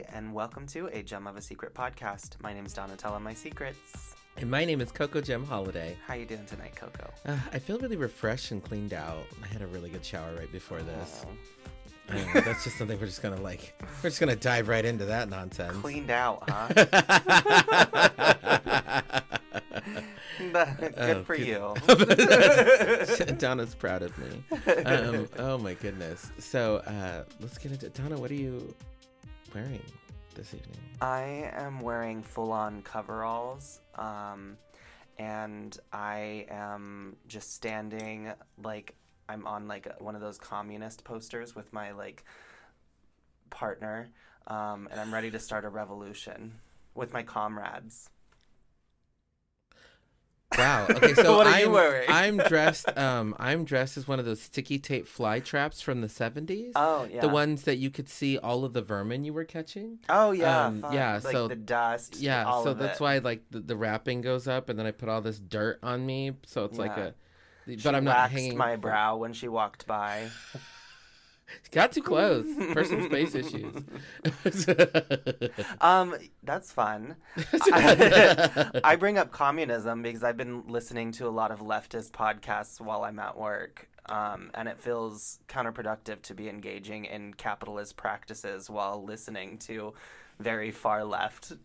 everybody, and welcome to a Gem of a Secret podcast. My name is Donatella Mysecrets. And my name is Coco Jem Holiday. How you doing tonight, Coco? Uh, I feel really refreshed and cleaned out. I had a really good shower right before this. Oh, Uh, that's just something we're just gonna like. We're just gonna dive right into that nonsense. cleaned out, huh? Good Oh, for good. you. Donna's proud of me. Um, oh my goodness. So uh, let's get into Donna. What are you wearing this evening? I am wearing full-on coveralls, um, and I am just standing like I'm on like one of those communist posters with my like partner, um, and I'm ready to start a revolution with my comrades. Wow. Okay, so What are I'm, you wearing? I'm dressed. Um, I'm dressed as one of those sticky tape fly traps from the '70s. Oh yeah. The ones that you could see all of the vermin you were catching. Oh yeah. um, yeah, Like so- the dust. Yeah, all so that's it. why like the, the wrapping goes up, and then I put all this dirt on me, so it's like Yeah. a. She But I'm not waxed hanging. my brow when she walked by. Got too close. Personal space issues. Um, that's fun. I bring up communism because I've been listening to a lot of leftist podcasts while I'm at work. Um, and it feels counterproductive to be engaging in capitalist practices while listening to very far left I,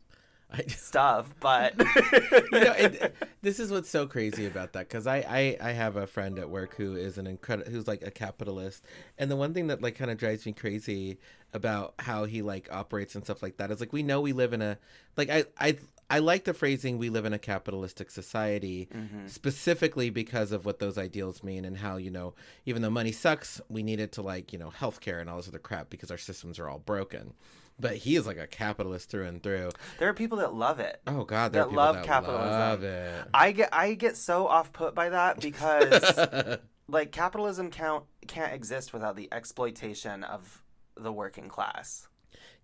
stuff. But you know, it, this is what's so crazy about that because I, I I have a friend at work who is an incredible who's like a capitalist, and the one thing that like kind of drives me crazy about how he like operates and stuff like that is like we know we live in a like I I I like the phrasing we live in a capitalistic society Mhm. specifically because of what those ideals mean and how you know even though money sucks we need it to like you know healthcare and all this other crap because our systems are all broken but he is like a capitalist through and through there are people that love it. oh god there That love that capitalism. love it I get I get so off put by that because like capitalism can't can't exist without the exploitation of the working class.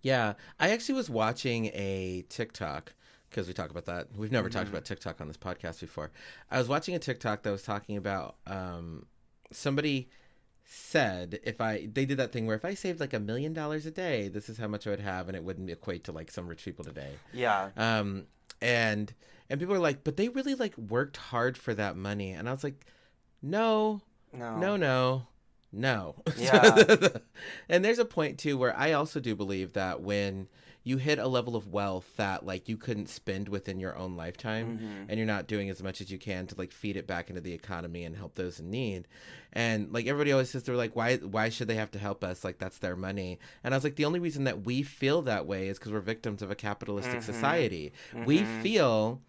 Yeah, I actually was watching a TikTok because we talk about that. We've never talked about TikTok on this podcast before. I was watching a TikTok that was talking about um, somebody said if I they did that thing where if I saved like a million dollars a day, this is how much I would have, and it wouldn't equate to like some rich people today. Yeah. Um, and and people are like, but they really like worked hard for that money, and I was like, no, No. no, no, no. Yeah. and there's a point too where I also do believe that when you hit a level of wealth that like you couldn't spend within your own lifetime Mhm. and you're not doing as much as you can to like feed it back into the economy and help those in need. And like everybody always says they're like why why should they have to help us like that's their money. And I was like the only reason that we feel that way is cuz we're victims of a capitalistic Mhm. society. We Mhm. feel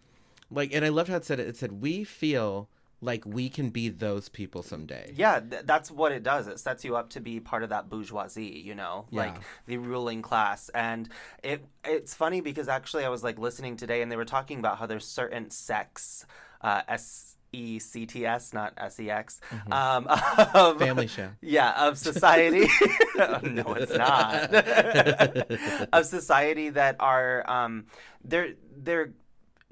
like and I loved how it said it it said we feel like we can be those people someday. Yeah, th- that's what it does. It sets you up to be part of that bourgeoisie, you know, like the ruling class. And it it's funny because actually I was like listening today and they were talking about how there's certain sects, uh, S E C T S, not S E X, um, of, Mm-hmm. Family show. Yeah, of society. no, it's not. of society that are um, they're they're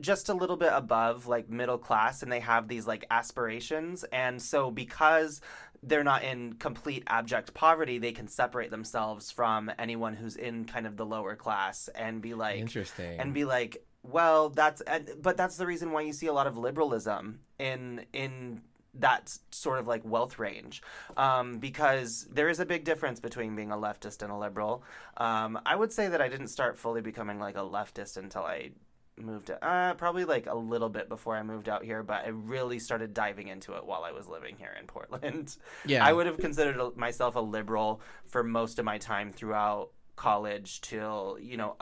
just a little bit above like middle class, and they have these like aspirations, and so because they're not in complete abject poverty, they can separate themselves from anyone who's in kind of the lower class and be like Interesting. and be like, well, that's and, but that's the reason why you see a lot of liberalism in in that sort of like wealth range, um, because there is a big difference between being a leftist and a liberal. Um, I would say that I didn't start fully becoming like a leftist until I moved uh, probably like a little bit before I moved out here, but I really started diving into it while I was living here in Portland. yeah. I would have considered myself a liberal for most of my time throughout college till you know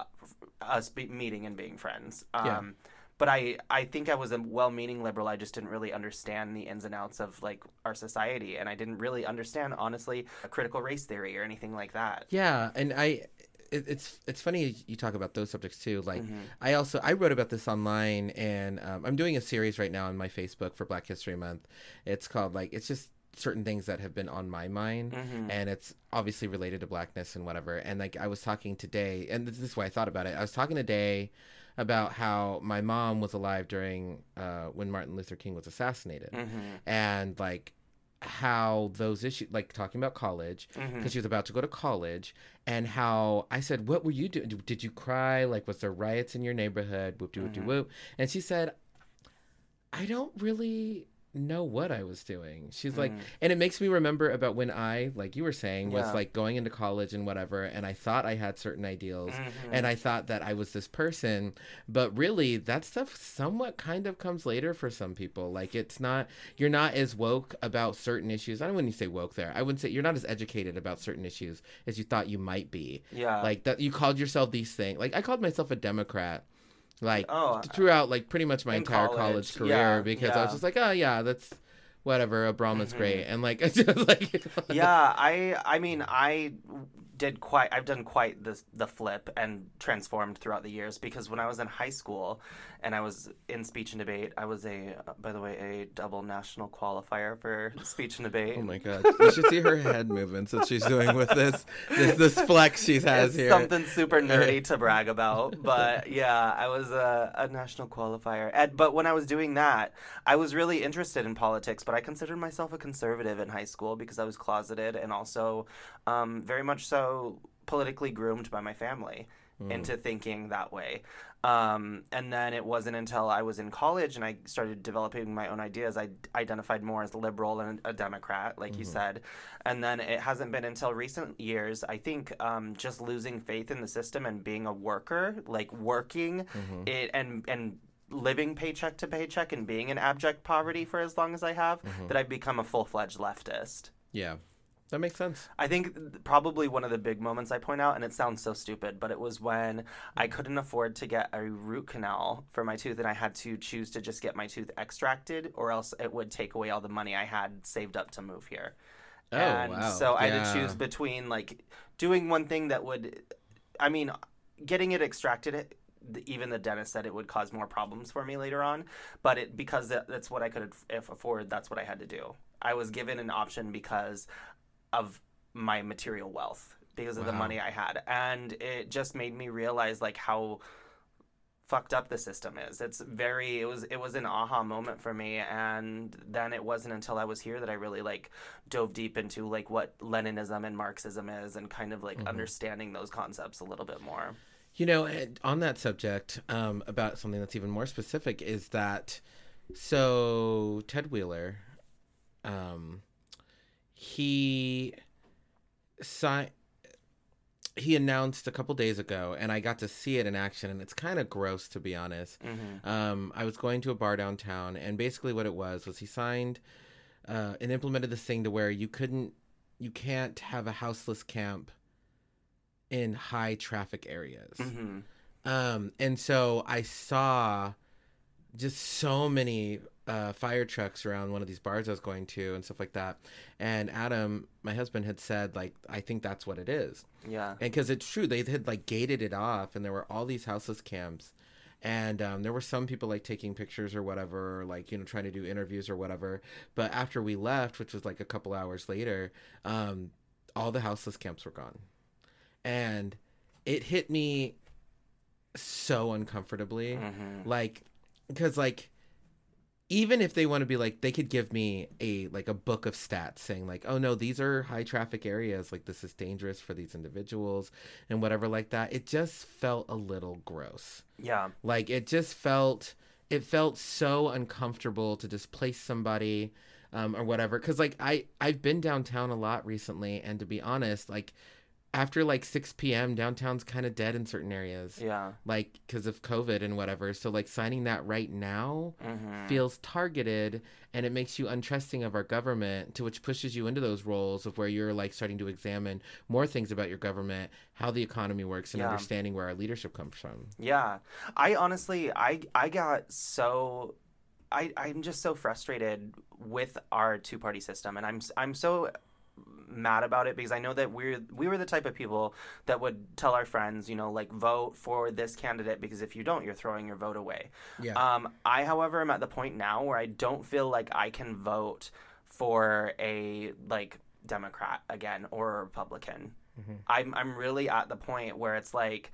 us be- meeting and being friends. Um, Yeah. But I, I think I was a well-meaning liberal. I just didn't really understand the ins and outs of like our society, and I didn't really understand, honestly, a critical race theory or anything like that. Yeah, and I, it, it's it's funny you talk about those subjects too. Like Mhm. I also I wrote about this online, and um, I'm doing a series right now on my Facebook for Black History Month. It's called like it's just certain things that have been on my mind. Mhm. And it's obviously related to blackness and whatever. And like I was talking today, and this is why I thought about it. I was talking today about how my mom was alive during uh, when Martin Luther King was assassinated, Mhm. and like how those issues, like talking about college, because Mhm. she was about to go to college, and how I said, "What were you doing? Did you cry? Like, was there riots in your neighborhood? Whoop de whoop Mhm. whoop." And she said, "I don't really." Know what I was doing. She's like, Mm. and it makes me remember about when I, like you were saying, was Yeah. like going into college and whatever, and I thought I had certain ideals, Mhm. and I thought that I was this person, but really that stuff somewhat kind of comes later for some people. Like it's not you're not as woke about certain issues. I don't want to say woke there. I wouldn't say you're not as educated about certain issues as you thought you might be. yeah. Like that you called yourself these things. Like I called myself a Democrat. Like Oh, throughout like pretty much my entire college, college, career yeah, because I was just like, oh yeah, that's whatever. Obama's Mhm. great, and like like yeah i i mean i did quite i've done quite the the flip and transformed throughout the years because when i was in high school and i was in speech and debate i was a by the way a double national qualifier for speech and debate Oh my god! You should see her head movements that she's doing with this this, this flex she has it's here. something super nerdy to brag about but yeah i was a, a national qualifier and, but when i was doing that i was really interested in politics but i considered myself a conservative in high school because i was closeted and also um, very much so politically groomed by my family Mm. into thinking that way um, and then it wasn't until i was in college and i started developing my own ideas i identified more as liberal and a democrat like you Mhm. said and then it hasn't been until recent years i think um, just losing faith in the system and being a worker like working Mhm. it and and living paycheck to paycheck and being in abject poverty for as long as i have Mhm. that i've become a full-fledged leftist Yeah, that makes sense. I think probably one of the big moments I point out, and it sounds so stupid, but it was when I couldn't afford to get a root canal for my tooth, and I had to choose to just get my tooth extracted, or else it would take away all the money I had saved up to move here. Oh and wow! so I had to choose between like doing one thing that would, I mean, getting it extracted. Even the dentist said it would cause more problems for me later on, but it because that, that's what I could if afford. That's what I had to do. I was given an option because of my material wealth, because of the money I had, and it just made me realize like how fucked up the system is. It's very it was it was an aha moment for me and then it wasn't until I was here that I really like dove deep into like what Leninism and Marxism is and kind of like Mhm. understanding those concepts a little bit more. You know, on that subject, um, about something that's even more specific is that so Ted Wheeler, um, he signed. he announced a couple days ago, and I got to see it in action, and it's kind of gross to be honest. Mm-hmm. Um, I was going to a bar downtown, and basically what it was was he signed uh, and implemented this thing to where you couldn't, you can't have a houseless camp in high traffic areas. Mm-hmm. Um, and so I saw just so many uh, fire trucks around one of these bars I was going to and stuff like that. And Adam, my husband, had said like, I think that's what it is. Yeah. And because it's true, they had like gated it off, and there were all these houseless camps, and um, there were some people like taking pictures or whatever, or, like you know trying to do interviews or whatever. But after we left, which was like a couple hours later, um, all the houseless camps were gone, and it hit me so uncomfortably, Mm-hmm. like because like even if they want to be like they could give me a like a book of stats saying like oh no these are high traffic areas like this is dangerous for these individuals and whatever like that it just felt a little gross Yeah. like it just felt it felt so uncomfortable to displace somebody um, or whatever because like i i've been downtown a lot recently and to be honest like after like 6 p.m downtown's kind of dead in certain areas Yeah. like because of covid and whatever so like signing that right now Mm-hmm. feels targeted and it makes you untrusting of our government to which pushes you into those roles of where you're like starting to examine more things about your government how the economy works and Yeah. understanding where our leadership comes from Yeah. I honestly I I got so I I'm just so frustrated with our two-party system and I'm I'm so mad about it because I know that we're we were the type of people that would tell our friends, you know, like vote for this candidate because if you don't, you're throwing your vote away. yeah Um, I, however, am at the point now where I don't feel like I can vote for a like Democrat again or a Republican. Mhm. I'm I'm really at the point where it's like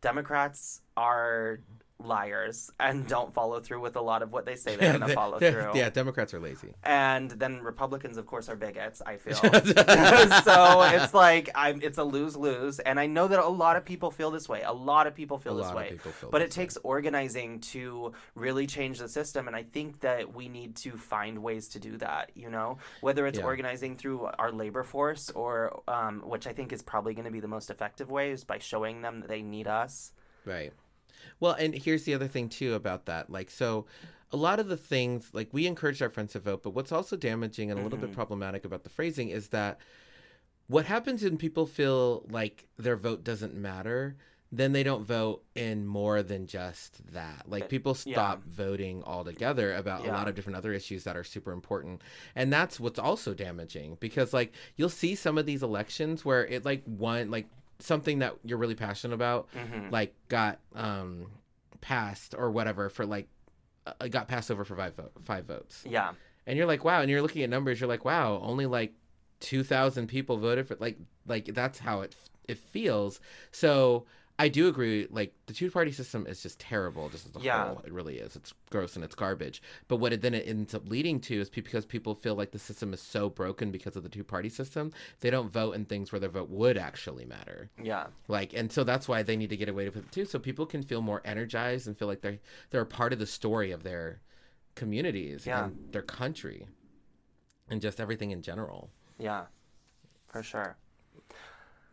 Democrats are liars and don't follow through with a lot of what they say they're going to follow the- through. Yeah, Democrats are lazy. And then Republicans, of course, are bigots. I feel so. It's like I'm. It's a lose lose, and I know that a lot of people feel this way. A lot of people feel A this way. feel but this it takes organizing to really change the system, and I think that we need to find ways to do that. You know, whether it's Yeah. organizing through our labor force, or um, which I think is probably going to be the most effective way, is by showing them that they need us. Right. Well, and here's the other thing too about that. Like, so a lot of the things, like, we encouraged our friends to vote, but what's also damaging and a little bit Mhm. problematic about the phrasing is that what happens when people feel like their vote doesn't matter, then they don't vote in more than just that. Like, people yeah. stop voting altogether about a lot of different other issues that are super important. And that's what's also damaging because, like, you'll see some of these elections where it, like, one, like, something that you're really passionate about hmm like got um passed or whatever for like uh, got passed over for five vo- five votes. Yeah. and you're like wow and you're looking at numbers you're like wow only like 2000 people voted for like like that's how it it feels. So i do agree like the two party system is just terrible just as a Yeah. whole it really is it's gross and it's garbage but what it then it ends up leading to is pe- because people feel like the system is so broken because of the two party system they don't vote in things where their vote would actually matter Yeah. like and so that's why they need to get away with it too so people can feel more energized and feel like they're they're a part of the story of their communities Yeah. and their country and just everything in general Yeah. For sure.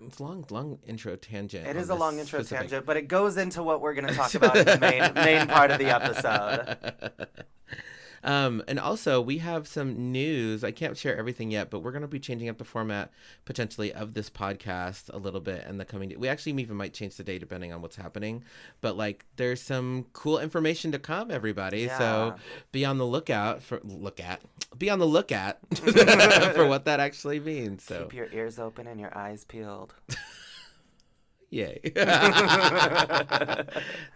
It's a long long intro tangent It is a long intro specific- tangent, but it goes into what we're going to talk about in the main main part of the episode. Um, and also, we have some news. I can't share everything yet, but we're going to be changing up the format potentially of this podcast a little bit in the coming. We actually even might change the day depending on what's happening. But like, there's some cool information to come, everybody. So be on the lookout for look at be on the lookout for what that actually means. So Keep your ears open and your eyes peeled. Yay.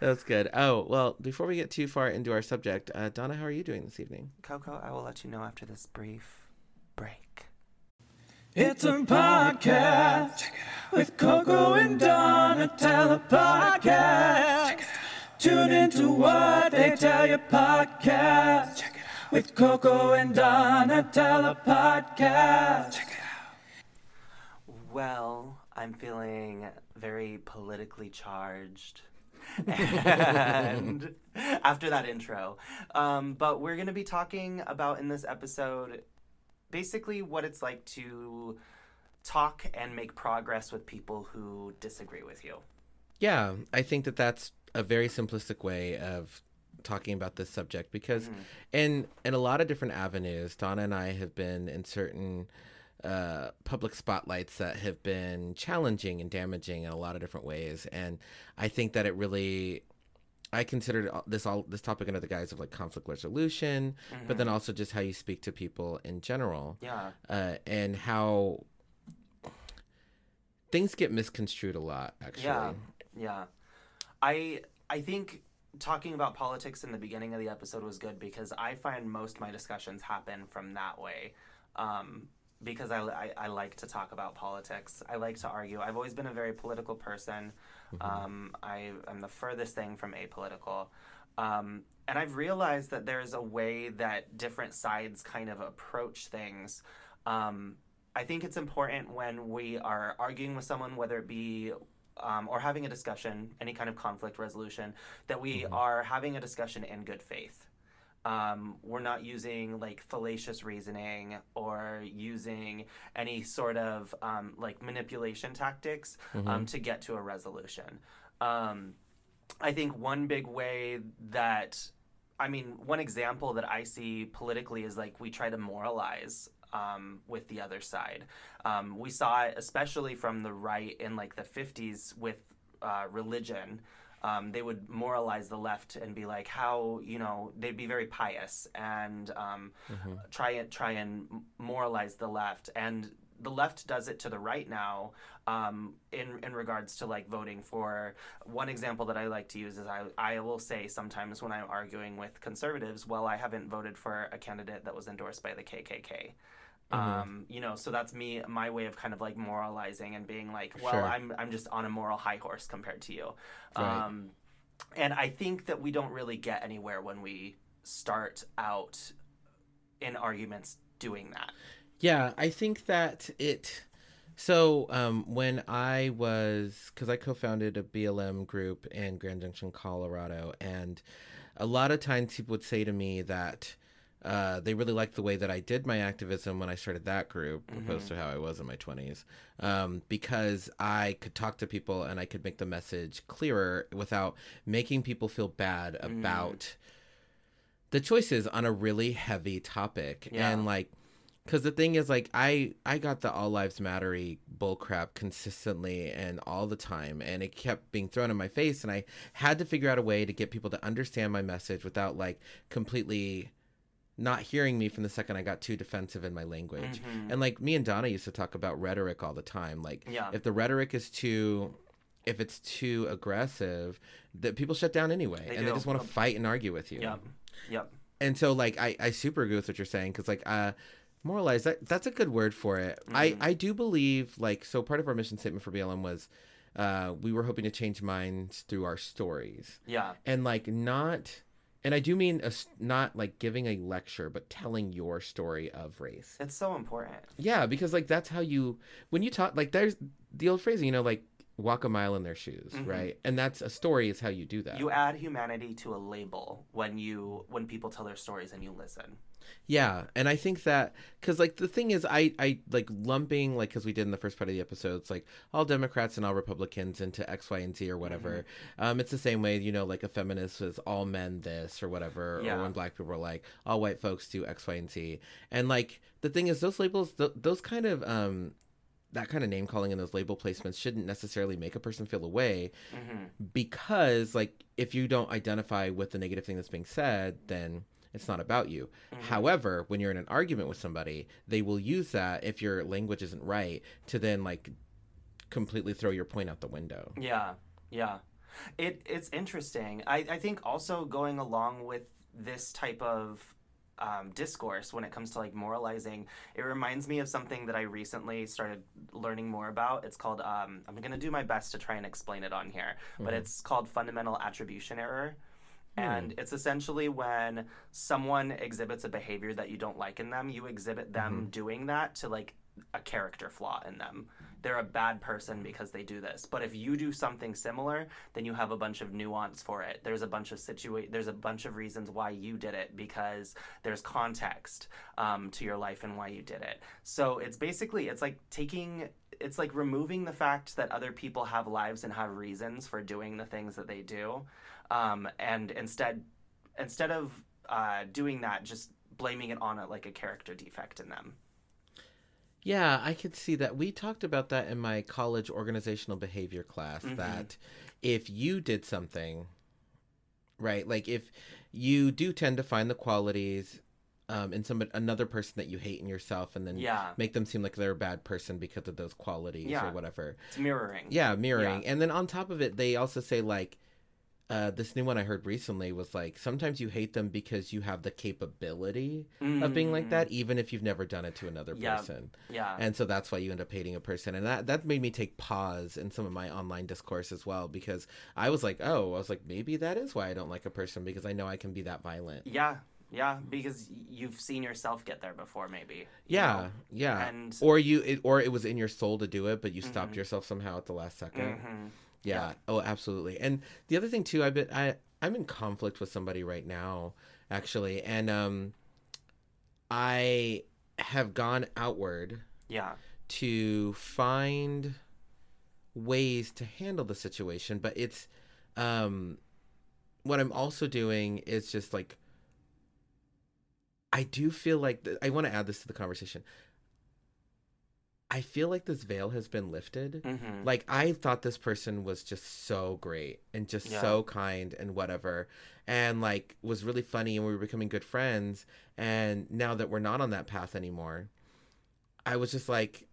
That's good. Oh, well, before we get too far into our subject, uh, Donna, how are you doing this evening? Coco, I will let you know after this brief break. It's a podcast with Coco and Donna. Tell a podcast. Tune into what they tell you podcast with Coco and Donna, tell a podcast. Well, I'm feeling very politically charged. and after that intro, um, but we're going to be talking about in this episode basically what it's like to talk and make progress with people who disagree with you. Yeah, I think that that's a very simplistic way of talking about this subject because Mhm. in in a lot of different avenues, Donna and I have been in certain uh, public spotlights that have been challenging and damaging in a lot of different ways, and I think that it really. I considered this all this topic under the guise of like conflict resolution, but then also just how you speak to people in general, Yeah. uh, and how things get misconstrued a lot. Actually, Yeah. Yeah. I I think talking about politics in the beginning of the episode was good because I find most of my discussions happen from that way. Um, because I, I, I like to talk about politics. I like to argue. I've always been a very political person. Um, I, I'm the furthest thing from apolitical. Um, and I've realized that there's a way that different sides kind of approach things. Um, I think it's important when we are arguing with someone, whether it be um, or having a discussion, any kind of conflict resolution, that we are having a discussion in good faith. Um, we're not using like fallacious reasoning or using any sort of um, like manipulation tactics um, to get to a resolution. Um, I think one big way that, I mean, one example that I see politically is like we try to moralize um, with the other side. Um, we saw it especially from the right in like the 50s with uh, religion. Um, they would moralize the left and be like how you know they'd be very pious and um, try and try and moralize the left. And the left does it to the right now um, in in regards to like voting for one example that I like to use is I I will say sometimes when I'm arguing with conservatives well I haven't voted for a candidate that was endorsed by the KKK um, you know so that's me my way of kind of like moralizing and being like well Sure. I'm I'm just on a moral high horse compared to you Right. um, and I think that we don't really get anywhere when we start out in arguments doing that. Yeah, I think that it. So um, when I was, because I co-founded a BLM group in Grand Junction, Colorado, and a lot of times people would say to me that uh, they really liked the way that I did my activism when I started that group, opposed to how I was in my twenties, um, because I could talk to people and I could make the message clearer without making people feel bad about the choices on a really heavy topic. Yeah. and like because the thing is like i i got the all lives mattery bullcrap consistently and all the time and it kept being thrown in my face and i had to figure out a way to get people to understand my message without like completely not hearing me from the second i got too defensive in my language Mhm. and like me and donna used to talk about rhetoric all the time like Yeah. if the rhetoric is too if it's too aggressive that people shut down anyway They and they just want to fight and argue with you Yep. Yep. and so like I, I super agree with what you're saying because like uh moralize that that's a good word for it i Mm-hmm. i do believe like so part of our mission statement for blm was uh we were hoping to change minds through our stories Yeah. and like not and i do mean a, not like giving a lecture but telling your story of race It's so important. yeah because like that's how you when you talk like there's the old phrase you know like walk a mile in their shoes Mhm. right and that's a story is how you do that You add humanity to a label when you when people tell their stories and you listen. Yeah, and I think that because like the thing is, I I like lumping like because we did in the first part of the episodes, like all Democrats and all Republicans into X, Y, and Z or whatever. Um, it's the same way, you know, like a feminist is all men this or whatever, Yeah. or when black people are like all white folks do X, Y, and Z. And like the thing is, those labels, th- those kind of um. That kind of name calling and those label placements shouldn't necessarily make a person feel away hmm because, like, if you don't identify with the negative thing that's being said, then it's not about you. Mm-hmm. However, when you're in an argument with somebody, they will use that if your language isn't right to then like completely throw your point out the window. Yeah, yeah. It it's interesting. I, I think also going along with this type of um, discourse when it comes to like moralizing, it reminds me of something that I recently started learning more about. It's called um, I'm gonna do my best to try and explain it on here, but it's called fundamental attribution error. And it's essentially when someone exhibits a behavior that you don't like in them, you exhibit them doing that to like a character flaw in them. They're a bad person because they do this. But if you do something similar, then you have a bunch of nuance for it. There's a bunch of situa- there's a bunch of reasons why you did it because there's context um, to your life and why you did it. So it's basically it's like taking it's like removing the fact that other people have lives and have reasons for doing the things that they do, um, and instead instead of uh, doing that, just blaming it on a, like a character defect in them. Yeah, I could see that. We talked about that in my college organizational behavior class Mhm. that if you did something, right, like if you do tend to find the qualities um, in somebody another person that you hate in yourself and then Yeah, make them seem like they're a bad person because of those qualities Yeah. or whatever. it's mirroring. Yeah, mirroring. And then on top of it, they also say like uh, this new one I heard recently was like sometimes you hate them because you have the capability of being like Mm, that, even if you've never done it to another Yeah. person. Yeah, And so that's why you end up hating a person. And that, that made me take pause in some of my online discourse as well because I was like, oh, I was like, maybe that is why I don't like a person because I know I can be that violent. yeah, yeah. Because you've seen yourself get there before, maybe. Yeah, know? yeah. And or you, it, or it was in your soul to do it, but you Mm-hmm. stopped yourself somehow at the last 2nd Mhm. Yeah. Yeah. Oh, absolutely. And the other thing too, I've been I I'm in conflict with somebody right now, actually, and um, I have gone outward yeah, to find ways to handle the situation, but it's um, what I'm also doing is just like I do feel like th- I want to add this to the conversation. I feel like this veil has been lifted. Hmm like i thought this person was just so great and just Yeah. so kind and whatever. And like was really funny and we were becoming good friends. And now that we're not on that path anymore i was just like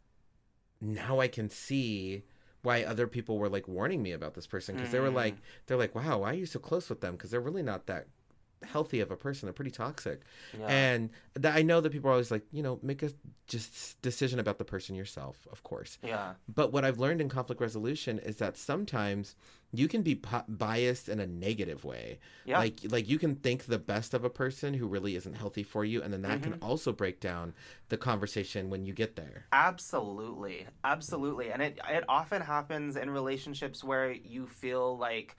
now i can see why other people were like warning me about this person. Because they were Mhm. like they're like wow why are you so close with them? Because they're really not that healthy of a person. They're pretty toxic. Yeah. And that I know that people are always like, you know, make a just decision about the person yourself, of course. yeah. But what I've learned in conflict resolution is that sometimes you can be po- biased in a negative way. Yeah. Like like you can think the best of a person who really isn't healthy for you and then that Mm-hmm. can also break down the conversation when you get there. Absolutely, absolutely, and it it often happens in relationships where you feel like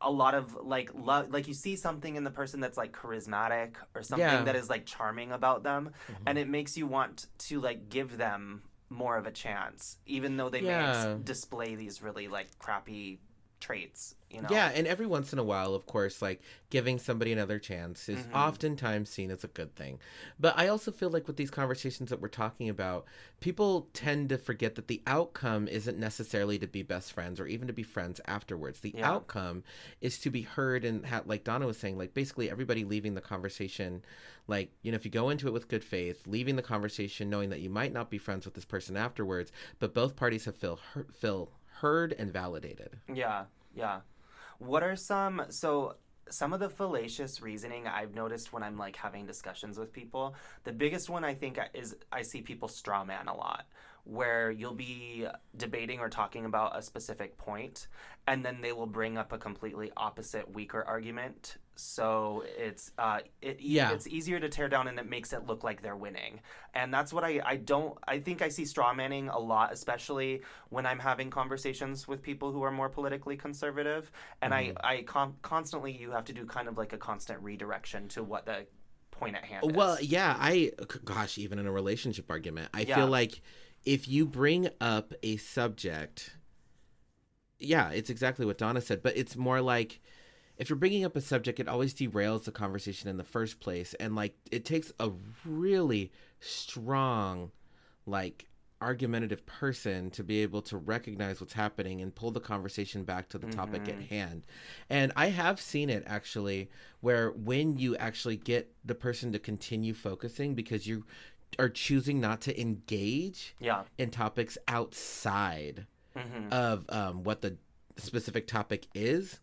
a lot of like love like you see something in the person that's like charismatic or something Yeah. that is like charming about them mm-hmm. and it makes you want to like give them more of a chance even though they may Yeah. s- display these really like crappy traits you know Yeah, and every once in a while, of course, like giving somebody another chance is Mhm. oftentimes seen as a good thing. But I also feel like with these conversations that we're talking about, people tend to forget that the outcome isn't necessarily to be best friends or even to be friends afterwards. The Yeah. outcome is to be heard and ha- like Donna was saying, like basically everybody leaving the conversation, like you know, if you go into it with good faith, leaving the conversation knowing that you might not be friends with this person afterwards, but both parties have feel feel heard and validated. Yeah, yeah. What are some so some of the fallacious reasoning I've noticed when I'm like having discussions with people? The biggest one I think is I see people straw man a lot, where you'll be debating or talking about a specific point, and then they will bring up a completely opposite, weaker argument. So it's uh, it Yeah. it's easier to tear down, and it makes it look like they're winning. And that's what I I don't I think I see straw manning a lot, especially when I'm having conversations with people who are more politically conservative. And I I con- constantly you have to do kind of like a constant redirection to what the point at hand is. Well, yeah, i gosh, even in a relationship argument, I Yeah. feel like if you bring up a subject, yeah, it's exactly what Donna said, but it's more like if you're bringing up a subject, it always derails the conversation in the first place, and like it takes a really strong, like argumentative person to be able to recognize what's happening and pull the conversation back to the topic at hand. And I have seen it actually where when you actually get the person to continue focusing because you are choosing not to engage yeah. in topics outside hmm of um, what the specific topic is,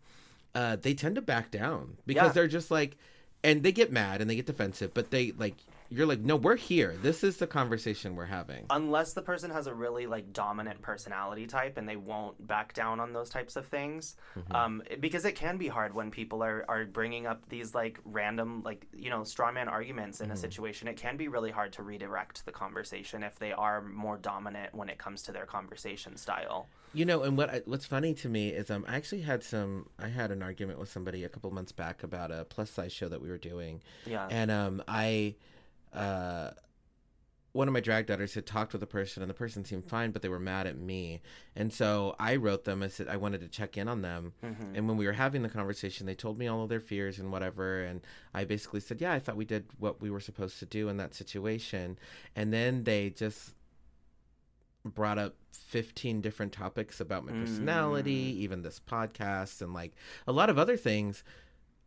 uh, they tend to back down because Yeah. they're just like, and they get mad and they get defensive, but they like, you're like, no, we're here. This is the conversation we're having. Unless the person has a really like dominant personality type and they won't back down on those types of things, Mm-hmm. um, because it can be hard when people are, are bringing up these like random like you know straw man arguments Mm-hmm. in a situation. It can be really hard to redirect the conversation if they are more dominant when it comes to their conversation style. You know, and what I, what's funny to me is um, I actually had some. I had an argument with somebody a couple months back about a plus size show that we were doing, Yeah. and um, I, uh, one of my drag daughters had talked with a person, and the person seemed fine, but they were mad at me, and so I wrote them. I said I wanted to check in on them, Mhm. and when we were having the conversation, they told me all of their fears and whatever, and I basically said, yeah, I thought we did what we were supposed to do in that situation, and then they just brought up 15 different topics about my personality, even this podcast, and like a lot of other things.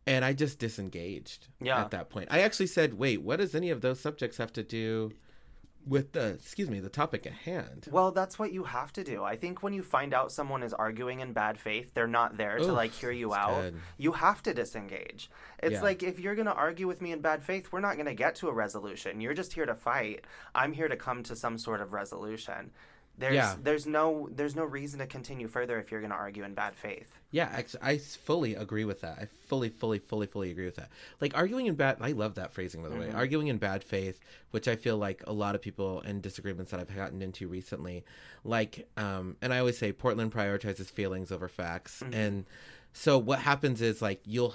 And I just disengaged Yeah. at that point. I actually said, wait, what does any of those subjects have to do with the, excuse me, the topic at hand? Well, that's what you have to do. I think when you find out someone is arguing in bad faith, they're not there to like hear you out. good. You have to disengage. It's Yeah. like if you're going to argue with me in bad faith, we're not going to get to a resolution. You're just here to fight. I'm here to come to some sort of resolution. There's Yeah. there's no there's no reason to continue further if you're going to argue in bad faith. Yeah, I, I fully agree with that. I fully, fully, fully, fully agree with that. Like arguing in bad, I love that phrasing by the way. Arguing in bad faith, which I feel like a lot of people in disagreements that I've gotten into recently, like, um, and I always say Portland prioritizes feelings over facts, and so what happens is like you'll.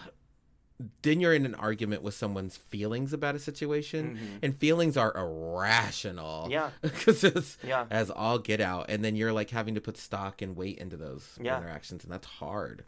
Then you're in an argument with someone's feelings about a situation, and feelings are irrational. Yeah. because it's Yeah. as all get out, and then you're like having to put stock and weight into those Yeah. interactions, and that's hard.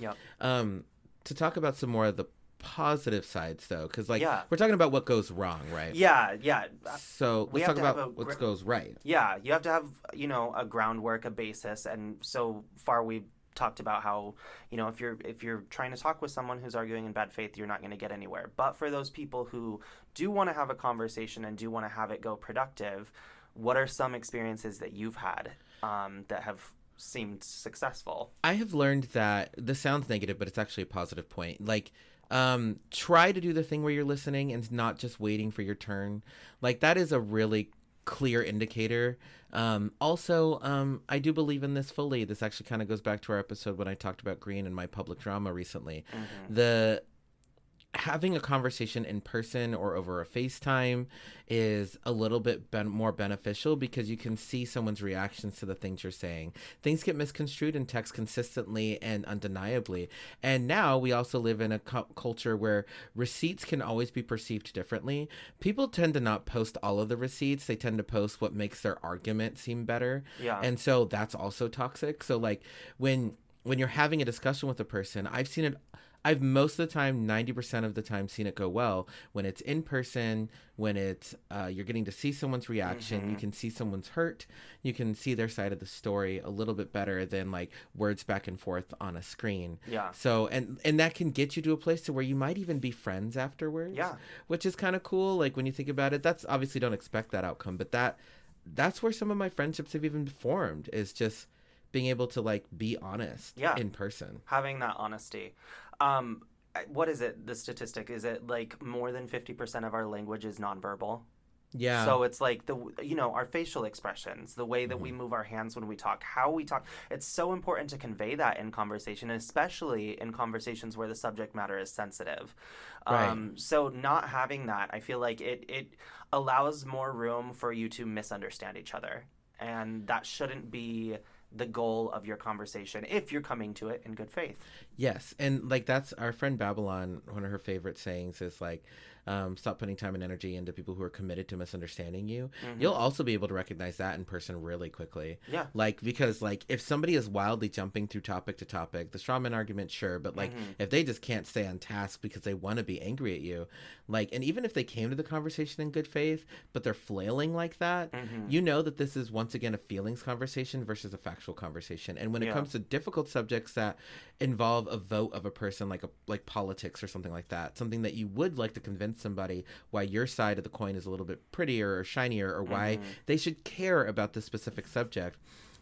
Yep. Um, to talk about some more of the positive sides, though, because like Yeah. we're talking about what goes wrong, right? Yeah, yeah. So We let's talk about a what goes right. Yeah, you have to have, you know, a groundwork, a basis, and so far we've talked about how, you know, if you're if you're trying to talk with someone who's arguing in bad faith, you're not going to get anywhere. But for those people who do want to have a conversation and do want to have it go productive, what are some experiences that you've had um, that have seemed successful? I have learned that this sounds negative, but it's actually a positive point. Like Um, try to do the thing where you're listening and not just waiting for your turn. Like that is a really clear indicator. Um, also, um, I do believe in this fully. This actually kind of goes back to our episode when I talked about green and my public drama recently. The having a conversation in person or over a FaceTime is a little bit ben- more beneficial because you can see someone's reactions to the things you're saying. Things get misconstrued in text consistently and undeniably. And now we also live in a cu- culture where receipts can always be perceived differently. People tend to not post all of the receipts, they tend to post what makes their argument seem better. Yeah. And so that's also toxic. So like when when you're having a discussion with a person, I've seen it I've most of the time, 90% of the time, seen it go well when it's in person, when it's uh, you're getting to see someone's reaction, you can see someone's hurt, you can see their side of the story a little bit better than like words back and forth on a screen. Yeah. So and and that can get you to a place to where you might even be friends afterwards. Yeah. Which is kind of cool. Like when you think about it, that's obviously don't expect that outcome, but that that's where some of my friendships have even formed is just being able to like be honest Yeah. in person. having that honesty. Um, what is it? The statistic is it like more than fifty percent of our language is nonverbal. Yeah. So it's like the you know our facial expressions, the way that we move our hands when we talk, how we talk. It's so important to convey that in conversation, especially in conversations where the subject matter is sensitive. Right. Um, so not having that, I feel like it it allows more room for you to misunderstand each other, and that shouldn't be the goal of your conversation if you're coming to it in good faith. Yes, and like that's our friend Babylon. One of her favorite sayings is like, um, "Stop putting time and energy into people who are committed to misunderstanding you." You'll also be able to recognize that in person really quickly. Yeah. Like because like if somebody is wildly jumping through topic to topic, the strawman argument, sure, but like Mm-hmm. if they just can't stay on task because they want to be angry at you, like, and even if they came to the conversation in good faith, but they're flailing like that, Mm-hmm. you know that this is once again a feelings conversation versus a factual conversation. And when it Yeah. comes to difficult subjects that involve a vote of a person like a like politics or something like that something that you would like to convince somebody why your side of the coin is a little bit prettier or shinier or why Mm-hmm. they should care about this specific subject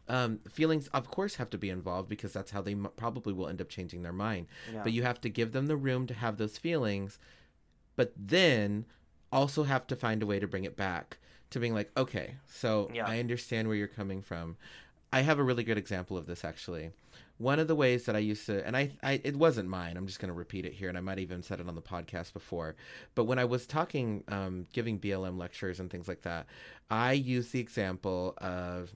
um, feelings of course have to be involved because that's how they m- probably will end up changing their mind Yeah. but you have to give them the room to have those feelings but then also have to find a way to bring it back to being like okay so Yeah. i understand where you're coming from i have a really good example of this actually one of the ways that i used to and i, I it wasn't mine i'm just going to repeat it here and i might even said it on the podcast before but when i was talking um, giving blm lectures and things like that i used the example of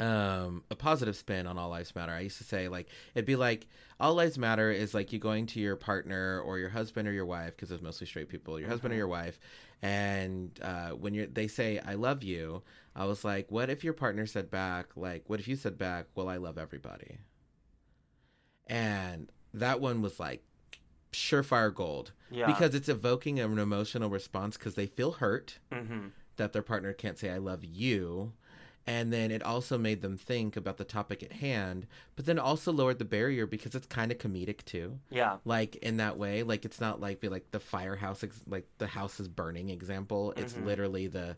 um a positive spin on all lives matter i used to say like it'd be like all lives matter is like you going to your partner or your husband or your wife because it's mostly straight people your husband or your wife and uh when you're they say i love you i was like what if your partner said back like what if you said back well i love everybody and that one was like surefire gold Yeah. because it's evoking an emotional response because they feel hurt Mm-hmm. that their partner can't say I love you. And then it also made them think about the topic at hand, but then also lowered the barrier because it's kind of comedic too. Yeah. Like in that way, like it's not like be like the firehouse, ex- like the house is burning example. It's Mhm. literally the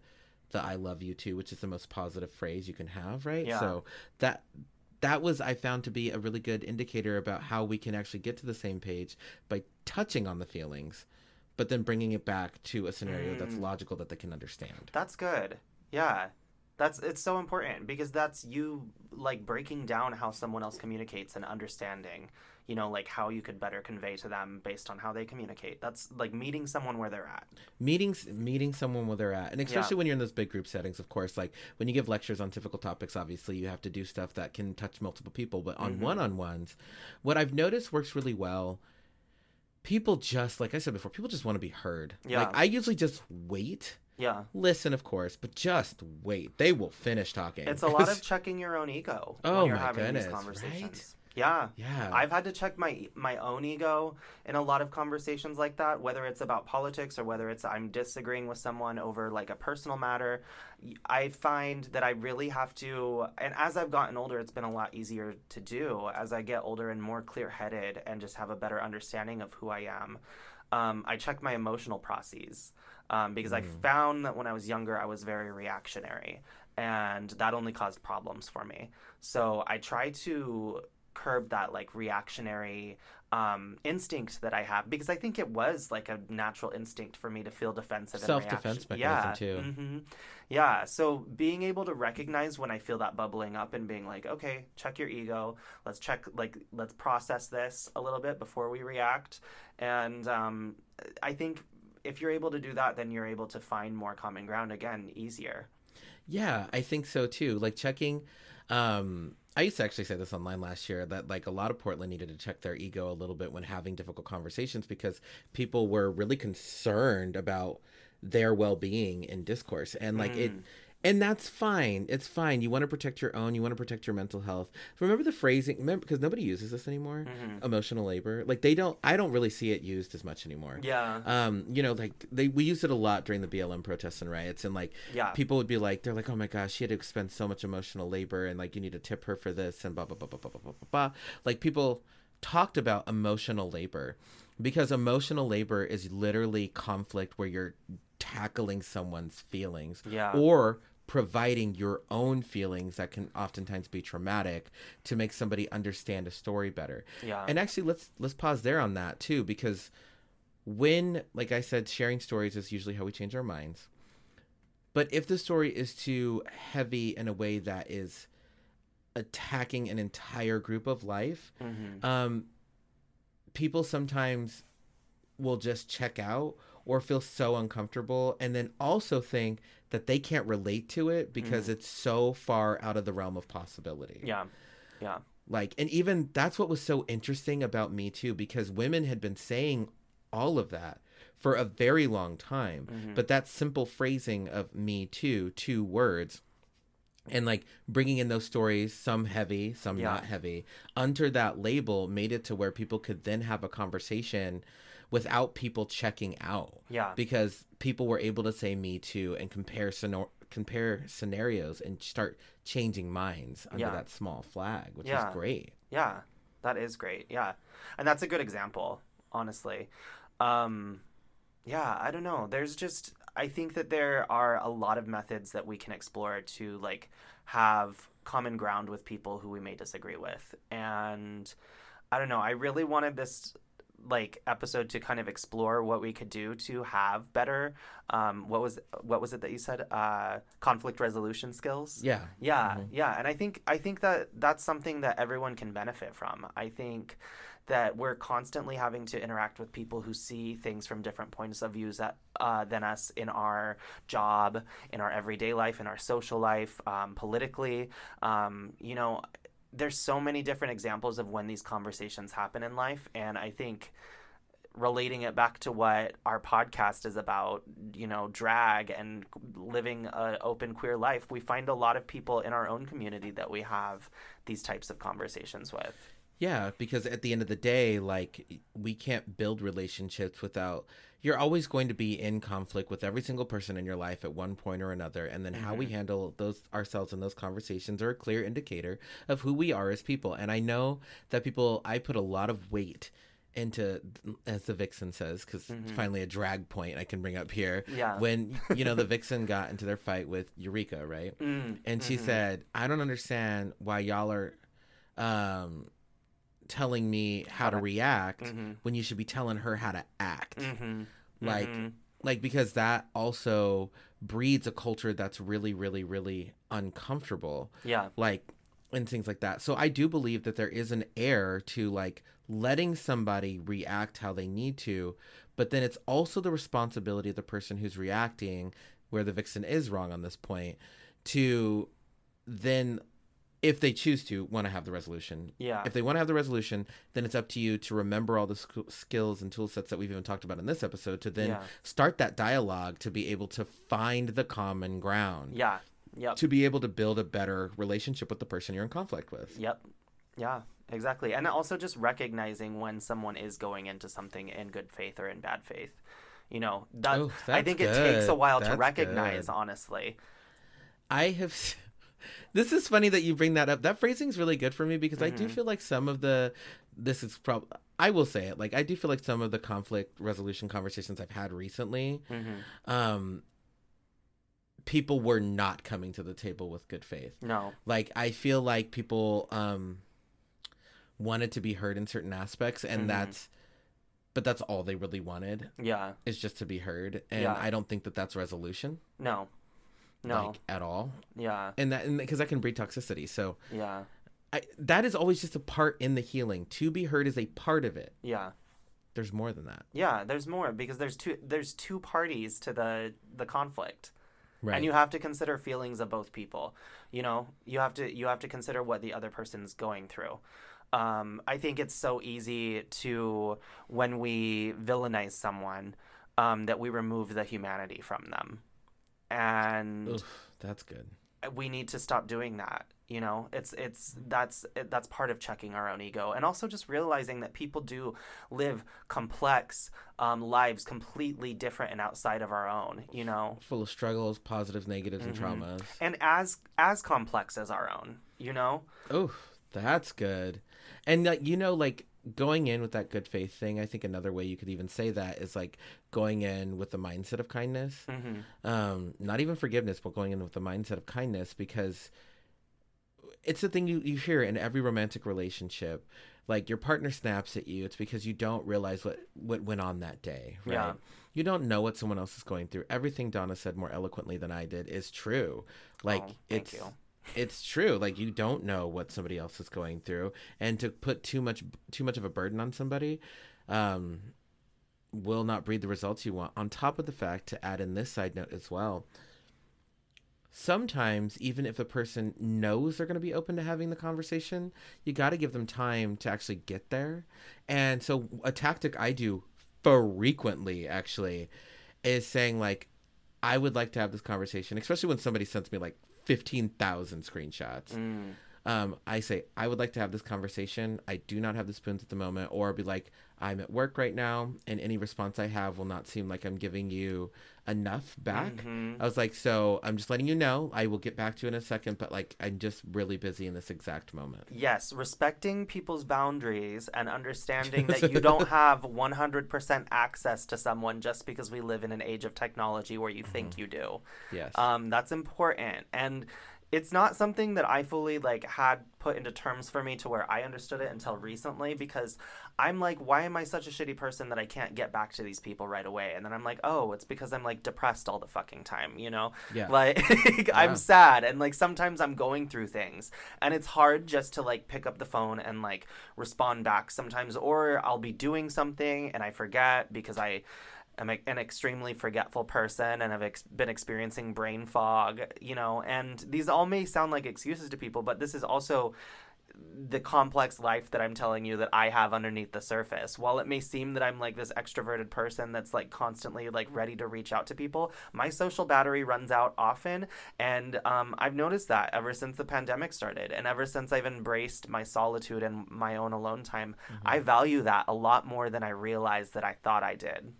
the I love you too, which is the most positive phrase you can have, right? Yeah. So that that was I found to be a really good indicator about how we can actually get to the same page by touching on the feelings, but then bringing it back to a scenario that's Mm. logical that they can understand. That's good. Yeah. That's it's so important because that's you like breaking down how someone else communicates and understanding, you know, like how you could better convey to them based on how they communicate. That's like meeting someone where they're at. meetings meeting someone where they're at and especially when you're in those big group settings of course like when you give lectures on difficult topics obviously you have to do stuff that can touch multiple people but on Mhm. one-on-ones what i've noticed works really well people just like i said before people just want to be heard Yeah. like i usually just wait Yeah. listen of course but just wait they will finish talking It's a lot of checking your own ego Oh when you're my having goodness, these right? conversations. Yeah. yeah I've had to check my my own ego in a lot of conversations like that, whether it's about politics or whether it's I'm disagreeing with someone over like a personal matter. I find that I really have to, and as I've gotten older, it's been a lot easier to do. As I get older and more clear-headed and just have a better understanding of who I am, um, I check my emotional processes um, because I found that when I was younger, I was very reactionary, and that only caused problems for me. So I try to curb that like reactionary um, instinct that I have because I think it was like a natural instinct for me to feel defensive. and Self-defense mechanism, yeah. too. hmm Yeah. So being able to recognize when I feel that bubbling up and being like, okay, check your ego. Let's check, like, let's process this a little bit before we react. And um, I think if you're able to do that, then you're able to find more common ground again easier. Yeah, I think so too. Like checking um I used to actually say this online last year that like a lot of Portland needed to check their ego a little bit when having difficult conversations because people were really concerned about their well-being in discourse and like it and that's fine. It's fine. You want to protect your own. You want to protect your mental health. Remember the phrasing, remember, because nobody uses this anymore. Emotional labor, like they don't. I don't really see it used as much anymore. Yeah. Um, you know, like they we used it a lot during the BLM protests and riots, and like Yeah. people would be like, they're like, oh my gosh, she had to expend so much emotional labor, and like you need to tip her for this, and blah blah blah blah blah blah blah blah. blah. Like people talked about emotional labor because emotional labor is literally conflict where you're tackling someone's feelings Yeah. or providing your own feelings that can oftentimes be traumatic to make somebody understand a story better. Yeah. And actually let's let's pause there on that too because when like I said sharing stories is usually how we change our minds. But if the story is too heavy in a way that is attacking an entire group of life, Mhm. um, people sometimes will just check out or feel so uncomfortable and then also think that they can't relate to it because mm-hmm. it's so far out of the realm of possibility. Yeah. Yeah. Like, and even that's what was so interesting about Me Too because women had been saying all of that for a very long time. Mm-hmm. But that simple phrasing of Me Too, two words, and like bringing in those stories, some heavy, some Yeah. not heavy, under that label made it to where people could then have a conversation without people checking out. Yeah. Because people were able to say Me Too and compare sceno- compare scenarios and start changing minds under Yeah. that small flag, which Yeah. is great. Yeah, that is great. Yeah, and that's a good example, honestly. Um, yeah, I don't know. There's just I think that there are a lot of methods that we can explore to like have common ground with people who we may disagree with, and I don't know. I really wanted this like episode to kind of explore what we could do to have better um what was what was it that you said uh conflict resolution skills Yeah. yeah, yeah, and I think I think that that's something that everyone can benefit from. I think that we're constantly having to interact with people who see things from different points of views that, uh, than us in our job, in our everyday life, in our social life, um, politically. Um, you know, there's so many different examples of when these conversations happen in life, and I think relating it back to what our podcast is about, you know, drag and living an open queer life, we find a lot of people in our own community that we have these types of conversations with. Yeah, because at the end of the day, like we can't build relationships without you're always going to be in conflict with every single person in your life at one point or another, and then how we handle those ourselves in those conversations are a clear indicator of who we are as people. And I know that people I put a lot of weight into as the Vixen says because it's finally a drag point I can bring up here. Yeah. When you know the Vixen got into their fight with Eureka, right? Mm, and she said, "I don't understand why y'all are um, telling me how to react when you should be telling her how to act." mm-hmm, Like, like because that also breeds a culture that's really, really, really uncomfortable. Yeah. Like, and things like that. So I do believe that there is an air to like letting somebody react how they need to, but then it's also the responsibility of the person who's reacting, where the Vixen is wrong on this point, to then, if they choose to, want to have the resolution. Yeah. If they want to have the resolution, then it's up to you to remember all the sk- skills and tool sets that we've even talked about in this episode to then Yeah. start that dialogue to be able to find the common ground Yeah. Yep. to be able to build a better relationship with the person you're in conflict with. Yep. Yeah, exactly. And also just recognizing when someone is going into something in good faith or in bad faith. You know, that Oh, I that's think it takes a good. while to recognize, good. honestly. I have. This is funny that you bring that up. That phrasing's really good for me because I Mm-hmm. do feel like some of the. This is probably. I will say it. Like I do feel like some of the conflict resolution conversations I've had recently, Mm-hmm. um, people were not coming to the table with good faith. No. Like I feel like people um wanted to be heard in certain aspects and Mhm. that's but that's all they really wanted Yeah. is just to be heard and Yeah. i don't think that that's resolution No. No. like at all yeah. and that because that can breed toxicity so Yeah. I, that is always just a part in the healing to be heard is a part of it Yeah. there's more than that Yeah, there's more because there's two there's two parties to the the conflict. right And you have to consider feelings of both people. You know, you have to you have to consider what the other person's going through. Um, I think it's so easy to when we villainize someone um, that we remove the humanity from them, and Oof, that's good. we need to stop doing that you know? It's it's that's it, that's part of checking our own ego and also just realizing that people do live complex um, lives completely different and outside of our own you know? full of struggles positives negatives Mhm. and traumas. And as as complex as our own you know? Oh, that's good. And like you know, like going in with that good faith thing, I think another way you could even say that is like going in with the mindset of kindness. mm-hmm. Um, not even forgiveness, but going in with the mindset of kindness because it's the thing you, you hear in every romantic relationship. Like your partner snaps at you, it's because you don't realize what, what went on that day, right? Yeah. You don't know what someone else is going through. Everything Donna said more eloquently than I did is true. Like Oh, thank it's you. It's true like you don't know what somebody else is going through and to put too much too much of a burden on somebody um will not breed the results you want. On top of the fact to add in this side note as well sometimes even if a person knows they're going to be open to having the conversation you got to give them time to actually get there. And so a tactic i do frequently actually is saying like i would like to have this conversation especially when somebody sends me like 15,000 screenshots. Mm, um, I say, I would like to have this conversation. I do not have the spoons at the moment. Or be like, I'm at work right now, and any response I have will not seem like I'm giving you enough back. mhm. I was like, so I'm just letting you know. I will get back to you in a second, but like, I'm just really busy in this exact moment. Yes, respecting people's boundaries and understanding that you don't have 100% access to someone just because we live in an age of technology where you think you do. Yes. Um, that's important. And it's not something that I fully like had put into terms for me to where I understood it until recently because I'm like, why am I such a shitty person that I can't get back to these people right away? And then I'm like, oh, it's because I'm like depressed all the fucking time, you know? Yeah. Like Yeah. I'm sad and like sometimes I'm going through things and it's hard just to like pick up the phone and like respond back sometimes or I'll be doing something and I forget because I am an extremely forgetful person and have ex- been experiencing brain fog, you know, and these all may sound like excuses to people, but this is also the complex life that I'm telling you that I have underneath the surface. While it may seem that I'm like this extroverted person that's like constantly like ready to reach out to people, my social battery runs out often, and um, I've noticed that ever since the pandemic started, and ever since I've embraced my solitude and my own alone time, I value that a lot more than I realized that I thought I did.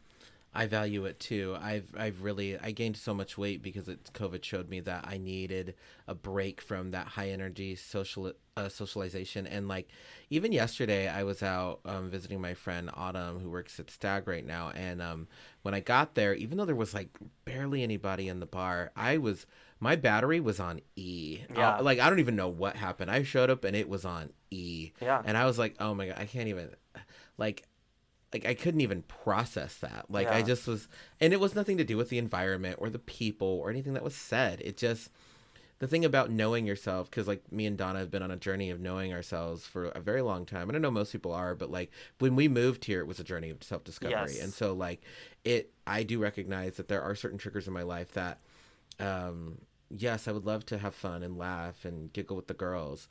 I value it too. I've I've really I gained so much weight because it, COVID showed me that I needed a break from that high energy social uh, socialization. And like even yesterday, I was out um, visiting my friend Autumn, who works at Stag right now. And um, when I got there, even though there was like barely anybody in the bar, I was my battery was on E. Yeah. Uh, like I don't even know what happened. I showed up and it was on E. Yeah. And I was like, oh my god, I can't even like like I couldn't even process that. Like I just was and it was nothing to do with the environment or the people or anything that was said. It just the thing about knowing yourself because like me and Donna have been on a journey of knowing ourselves for a very long time. And I know most people are, but like when we moved here it was a journey of self-discovery. Yes. And so like it I do recognize that there are certain triggers in my life that um yes, I would love to have fun and laugh and giggle with the girls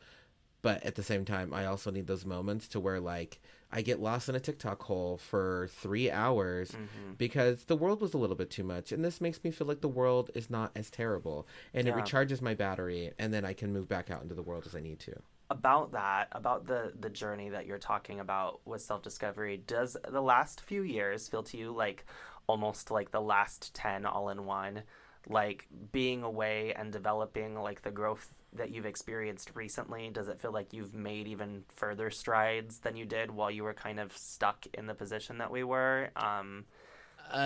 but at the same time i also need those moments to where like i get lost in a tiktok hole for three hours Mm-hmm. because the world was a little bit too much and this makes me feel like the world is not as terrible and it recharges my battery and then i can move back out into the world as i need to. About that about the the journey that you're talking about with self-discovery does the last few years feel to you like almost like the last 10 all in one? Like being away and developing like the growth that you've experienced recently does it feel like you've made even further strides than you did while you were kind of stuck in the position that we were um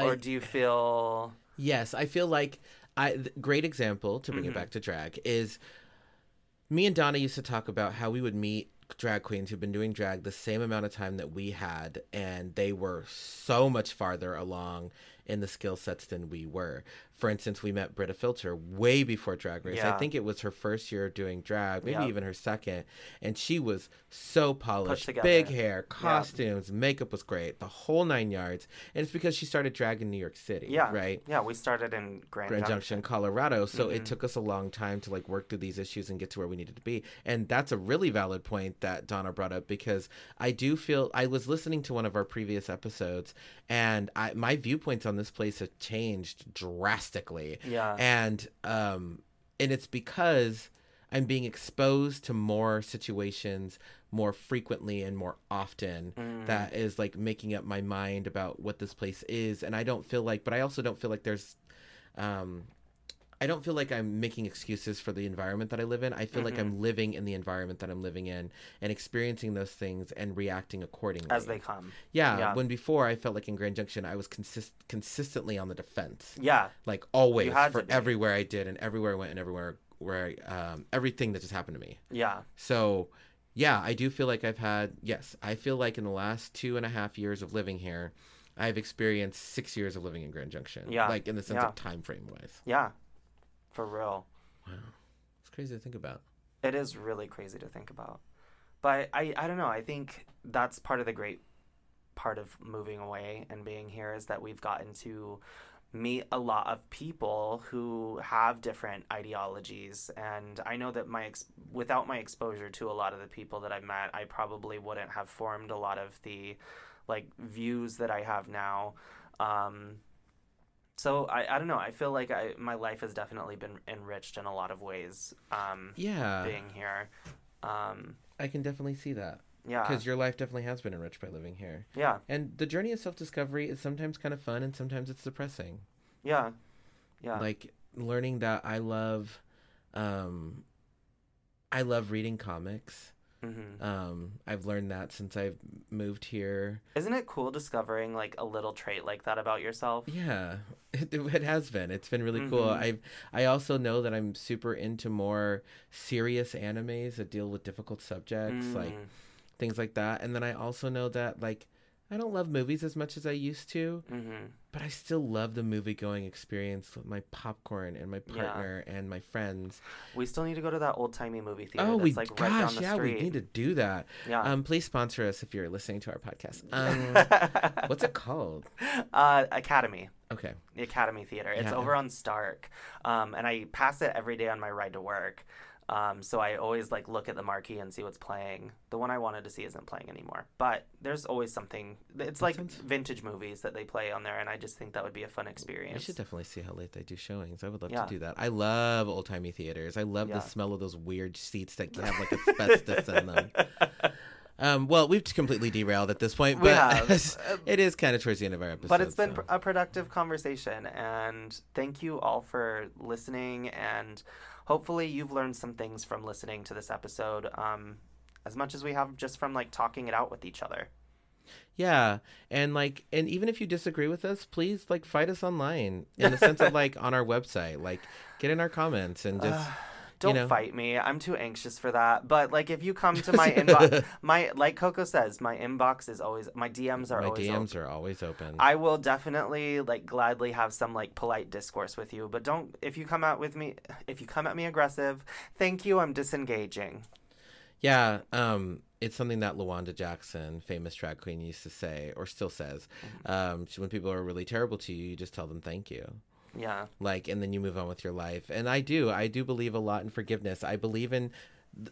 or do you feel Yes, I feel like I great example to bring Mhm. it back to drag is me and Donna used to talk about how we would meet drag queens who've been doing drag the same amount of time that we had, and they were so much farther along in the skill sets than we were. For instance, we met Brita Filter way before Drag Race. Yeah. I think it was her first year doing drag, maybe Yeah. even her second, and she was so polished, big hair, costumes, makeup was great, the whole nine yards. And it's because she started drag in New York City, Yeah. right? Yeah, we started in Grand, Grand Junction, Colorado. So Mm-hmm. it took us a long time to like work through these issues and get to where we needed to be. And that's a really valid point that Donna brought up because I do feel I was listening to one of our previous episodes and I my viewpoints on this place have changed drastically. Yeah. And um and it's because I'm being exposed to more situations more frequently and more often Mm. that is like making up my mind about what this place is and I don't feel like but I also don't feel like there's um I don't feel like I'm making excuses for the environment that I live in. I feel like Mm-hmm. I'm living in the environment that I'm living in and experiencing those things and reacting accordingly. as they come. yeah, yeah. when before I felt like in Grand Junction I was consist- consistently on the defense Yeah. like always for everywhere I did and everywhere I went and everywhere where I, um, everything that just happened to me. Yeah. So yeah, I do feel like I've had yes, I feel like in the last two and a half years of living here, I've experienced six years of living in Grand Junction. Yeah, like in the sense yeah. of time frame wise. Yeah. For real. Wow. It's crazy to think about. It is really crazy to think about. But I, I don't know. I think that's part of the great part of moving away and being here is that we've gotten to meet a lot of people who have different ideologies and I know that my ex- without my exposure to a lot of the people that I've met I probably wouldn't have formed a lot of the like views that I have now um so I, I don't know I feel like I my life has definitely been enriched in a lot of ways um Yeah, being here. Um, I can definitely see that yeah, because your life definitely has been enriched by living here. yeah, And the journey of self discovery is sometimes kind of fun and sometimes it's depressing. yeah, yeah, like learning that I love um I love reading comics. Hmm Um I've learned that since I've moved here. Isn't it cool discovering like a little trait like that about yourself? Yeah. It, it has been. It's been really cool. Mhm. I I also know that I'm super into more serious animes that deal with difficult subjects like Mm, things like that. And then I also know that like I don't love movies as much as I used to, mhm. but I still love the movie going experience with my popcorn and my Yeah. partner and my friends. We still need to go to that old timey movie theater. Oh, that's we like right down gosh, the yeah, street. we need to do that. Yeah. Um, please sponsor us if you're listening to our podcast. Um, what's it called? uh, Academy. Okay, the Academy Theater. It's Yeah. over on Stark, um, and I pass it every day on my ride to work. Um, so I always like look at the marquee and see what's playing. The one I wanted to see isn't playing anymore, but there's always something. It's like vintage movies that they play on there, and I just think that would be a fun experience. experience. should definitely see how late they do showings. I would love Yeah. to do that. I love old timey theaters. I love Yeah. the smell of those weird seats that have like asbestos in them. Um, well, we've completely derailed at this point, We but have. it is kind of towards the end of our episode. but it's been so. a productive conversation, and thank you all for listening. And hopefully, you've learned some things from listening to this episode, um, as much as we have just from like talking it out with each other. Yeah, and like, and even if you disagree with us, please like fight us online in the sense of like on our website, like get in our comments and just. Don't know. fight me. I'm too anxious for that. But like, if you come to my inbox, my like Coco says, my inbox is always my DMs are always open. My always DMs open. are always open. I will definitely like gladly have some like polite discourse with you. But don't if you come out with me if you come at me aggressive, thank you. I'm disengaging. Yeah, um, it's something that Lawanda Jackson, famous drag queen, used to say, or still says. Mm-hmm. Um, she, when people are really terrible to you, you just tell them thank you, Yeah. like, and then you move on with your life. And I do, I do believe a lot in forgiveness. I believe in.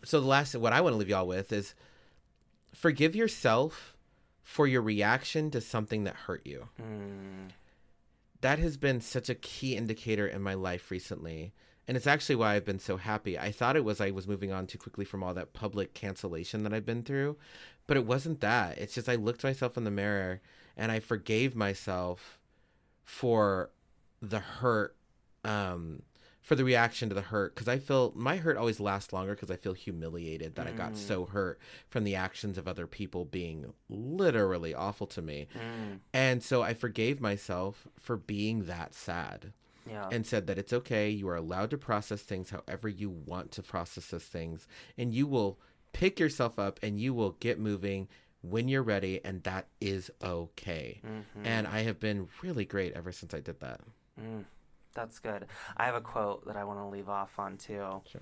So the last, what I want to leave y'all with is, forgive yourself for your reaction to something that hurt you. Mm. that has been such a key indicator in my life recently. And it's actually why I've been so happy. I thought it was I was moving on too quickly from all that public cancellation that I've been through, but it wasn't that. It's just I looked myself in the mirror and I forgave myself for the hurt um for the reaction to the hurt because I feel my hurt always lasts longer because I feel humiliated that I got Mm. so hurt from the actions of other people being literally awful to me. Mm. And so I forgave myself for being that sad Yeah. and said that it's okay. You are allowed to process things however you want to process those things, and you will pick yourself up and you will get moving when you're ready and that is okay. Mhm. And I have been really great ever since I did that. Mm, that's good. I have a quote that I want to leave off on too. Sure.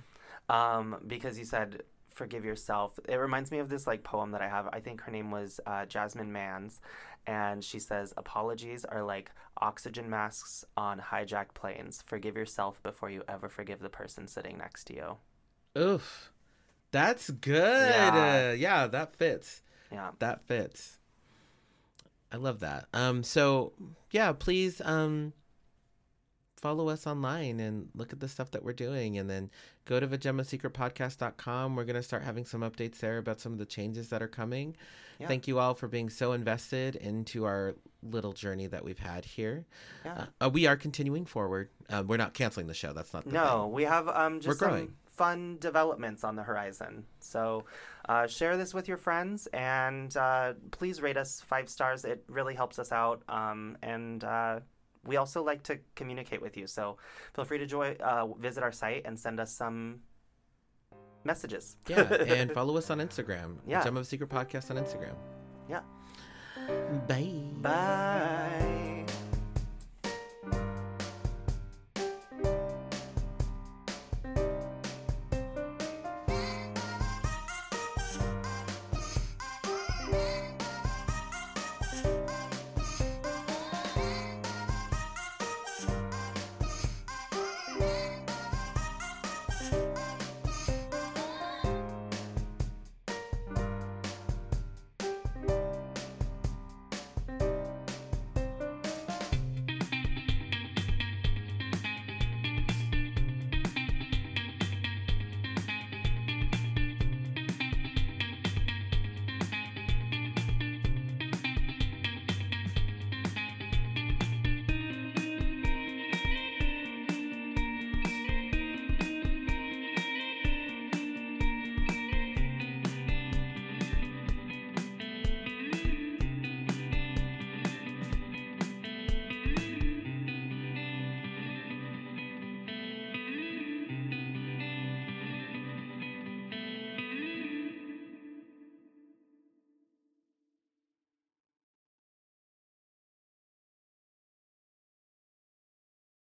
Um, because you said forgive yourself. It reminds me of this like poem that I have. I think her name was uh, Jasmine Mans, and she says apologies are like oxygen masks on hijacked planes. Forgive yourself before you ever forgive the person sitting next to you. Oof. That's good. Yeah. Uh, yeah, that fits. Yeah. That fits. I love that. Um so yeah, please um follow us online and look at the stuff that we're doing and then go to vagemasecretpodcast.com. We're going to start having some updates there about some of the changes that are coming. Yeah. Thank you all for being so invested into our little journey that we've had here. Yeah. Uh, uh, we are continuing forward. Uh, we're not canceling the show. That's not the No, we have um, just We're growing. some fun developments on the horizon. So uh, share this with your friends and uh, please rate us five stars. It really helps us out. Um, and uh, we also like to communicate with you. So feel free to join, uh, visit our site and send us some messages. Yeah, and follow us on Instagram. Yeah. Gem of Secret Podcast on Instagram. Yeah. Bye. Bye.